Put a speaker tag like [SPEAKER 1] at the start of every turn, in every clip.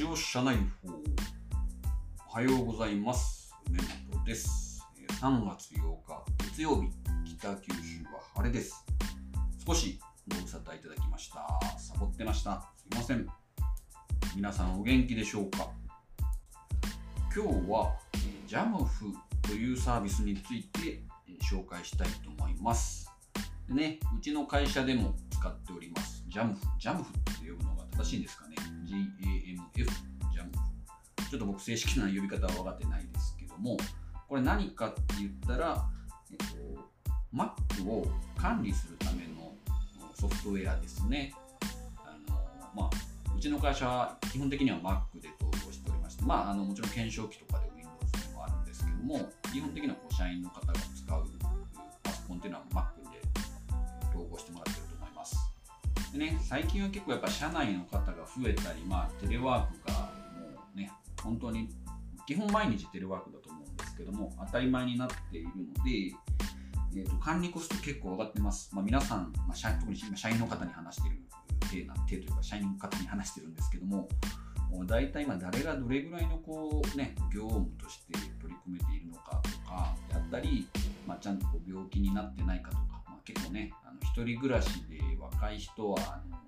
[SPEAKER 1] ジオ社内報おはようございます。梅本です。え3月8日月曜日北九州は晴れです。少しご無沙汰いただきました。サボってました。すいません。皆さんお元気でしょうか？今日はえジャムフというサービスについて紹介したいと思います。でねうちの会社でも使っております。ジャムフジャムフって呼ぶのが正しいんですかね？GAMF ジャムフちょっと僕正式な呼び方は分かってないですけどもこれ何かって言ったら、えっと、Mac を管理するためのソフトウェアですね。あのまあうちの会社は基本的には Mac で統合しておりまして、まあ、あのもちろん検証機とかで Windows でもあるんですけども基本的にはこう社員の方が使うパソコンっていうのはね最近は結構やっぱ社内の方が増えたり、まあ、テレワークがもうね本当に基本毎日テレワークだと思うんですけども当たり前になっているのでえー、と管理コスト結構上がってます。まあ、皆さん、まあ、社特に今社員の方に話してる手な手というか、社員の方に話してるんですけども、大体今誰がどれぐらいのこう、ね、業務として取り組めているのかとかやったり、まあ、ちゃんとこう病気になってないかとか、結構ね、あの一人暮らしで若い人はあの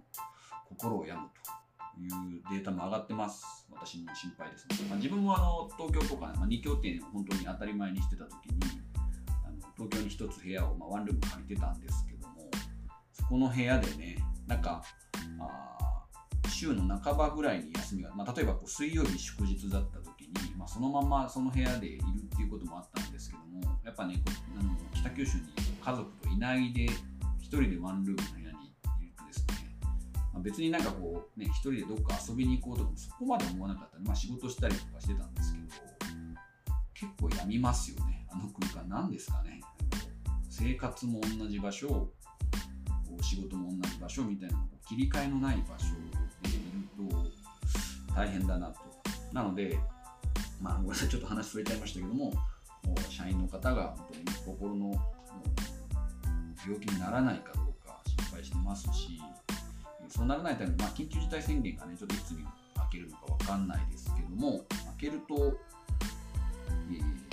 [SPEAKER 1] 心を病むというデータも上がってます。私も心配ですね。まあ、自分もあの東京とか、ねまあ、2拠点を本当に当たり前にしてた時に、あの東京に一つ部屋を、まあ、ワンルーム借りてたんですけどもそこの部屋でねなんかあ週の半ばぐらいに休みが、まあ、例えばこう水曜日祝日だった時に、まあ、そのままその部屋でいるっていうこともあったんですけどもやっぱねあの北九州に家族といないで一人でワンルームの部屋にいるとですね、まあ、別になんかこうね一人でどっか遊びに行こうとかもそこまで思わなかったんで、まあ、仕事したりとかしてたんですけど結構病みますよねあの空間。何ですかね。生活も同じ場所こう仕事も同じ場所みたいな切り替えのない場所でいると大変だなと。なのでまあごめんなさいちょっと話それちゃいましたけどもも社員の方が本当に心の病気にならないかどうか心配してますしそうならないために、まあ、緊急事態宣言がねちょっといつに明けるのかわかんないですけども明けるとえー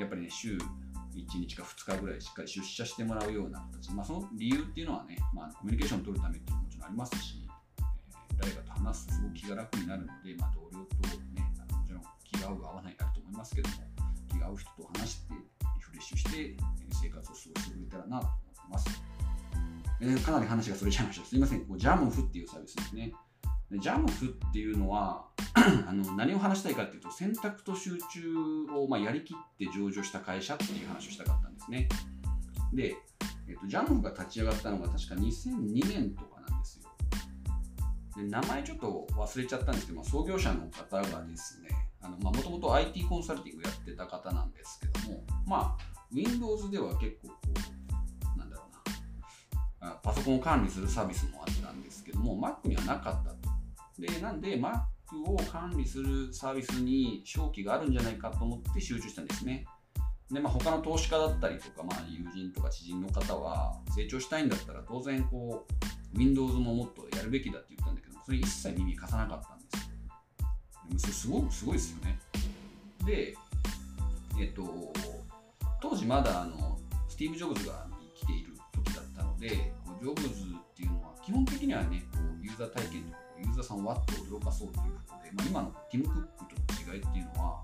[SPEAKER 1] やっぱりね、週1日か2日ぐらいしっかり出社してもらうような形、まあ、その理由っていうのはね、まあ、コミュニケーションを取るためっていうのももちろんありますし、え誰かと話すとすごく気が楽になるので、まあ、同僚、気が合う合わないあると思いますけども、気が合う人と話して、リフレッシュして、えー生活を過ごしてくれたらなと思ってます。えーかなり話がそれちゃいました。すいません、こうジャムフっていうサービスですね。でジャムフっていうのはあの何を話したいかっていうと選択と集中を、まあ、やりきって上場した会社っていう話をしたかったんですねで、えっと、ジャムフが立ち上がったのが確か2002年とかなんですよで名前ちょっと忘れちゃったんですけど、まあ、創業者の方がですねもともと IT コンサルティングやってた方なんですけどもまあ Windows では結構こうなんだろうなパソコンを管理するサービスもあったんですけども Mac にはなかったとでなんで Mac を管理するサービスに正気があるんじゃないかと思って集中したんですね。で、まあ、他の投資家だったりとか、まあ、友人とか知人の方は成長したいんだったら当然こう Windows ももっとやるべきだって言ったんだけどそれ一切耳貸さなかった。それすごくすごいですよね。で、えっと、当時まだあのスティーブ・ジョブズが生きている時だったのでジョブズっていうのは基本的にはねこうユーザー体験とかユーザーさんをわっと驚かそうということで、まあ、今のティム・クックとの違いっていうのは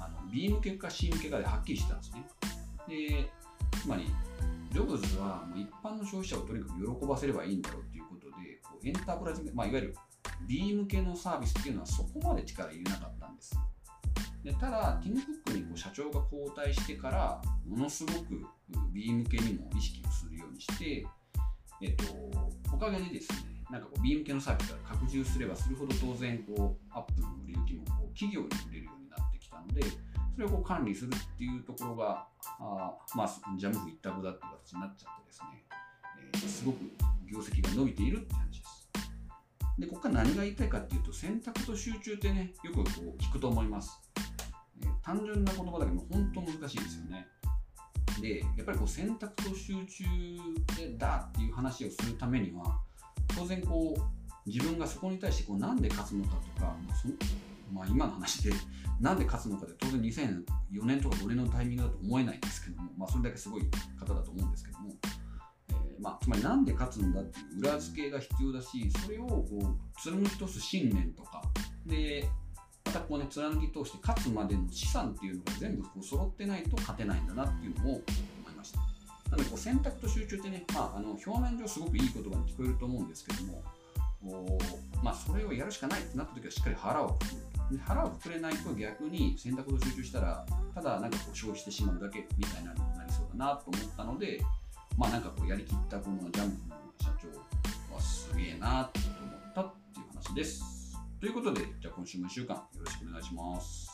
[SPEAKER 1] あの B 向けか C 向けかではっきりしてたんですね。でつまりジョブズはもう一般の消費者をとにかく喜ばせればいいんだろうということでこうエンタープライズ、まあ、いわゆる B 向けのサービスっていうのはそこまで力入れなかったんです。でただ、ティム・クックにこう社長が交代してから、ものすごく B 向けにも意識をするようにして、えっと、おかげでですね、なんかこう B 向けのサービスが拡充すればするほど当然こうアップの売れ行きもこう企業に売れるようになってきたので、それをこう管理するっていうところが、あまあ、ジャムフ一択だっていう形になっちゃってですね、えーすごく業績が伸びているって話です。で、ここから何が言いたいかっていうと、選択と集中ってね、よくこう聞くと思います。えー単純な言葉だけど本当難しいですよね。で、やっぱりこう選択と集中でだっていう話をするためには、当然こう自分がそこに対してこうなんで勝つのかとか、まあそまあ、今の話でなんで勝つのかで当然2004年とか5年のタイミングだと思えないんですけども、まあ、それだけすごい方だと思うんです、まあ、つまりなんで勝つんだっていう裏付けが必要だしそれをこう貫き通す信念とか。でまたこうね貫き通して勝つまでの資産っていうのが全部こう揃ってないと勝てないんだなっていうのを思いました。なのでこう選択と集中ってね、まあ、あの表面上すごくいい言葉に聞こえると思うんですけどもこうまあ、それをやるしかないってなった時はしっかり腹をくくる。で腹をくくれないと逆に選択と集中したらただなんかこう消費してしまうだけみたいなのになりそうだなと思ったのでまあなんかこうやりきったこのジャンプの社長はすげえなと思ったっていう話です。ということでじゃあ今週も1週間よろしくお願いします。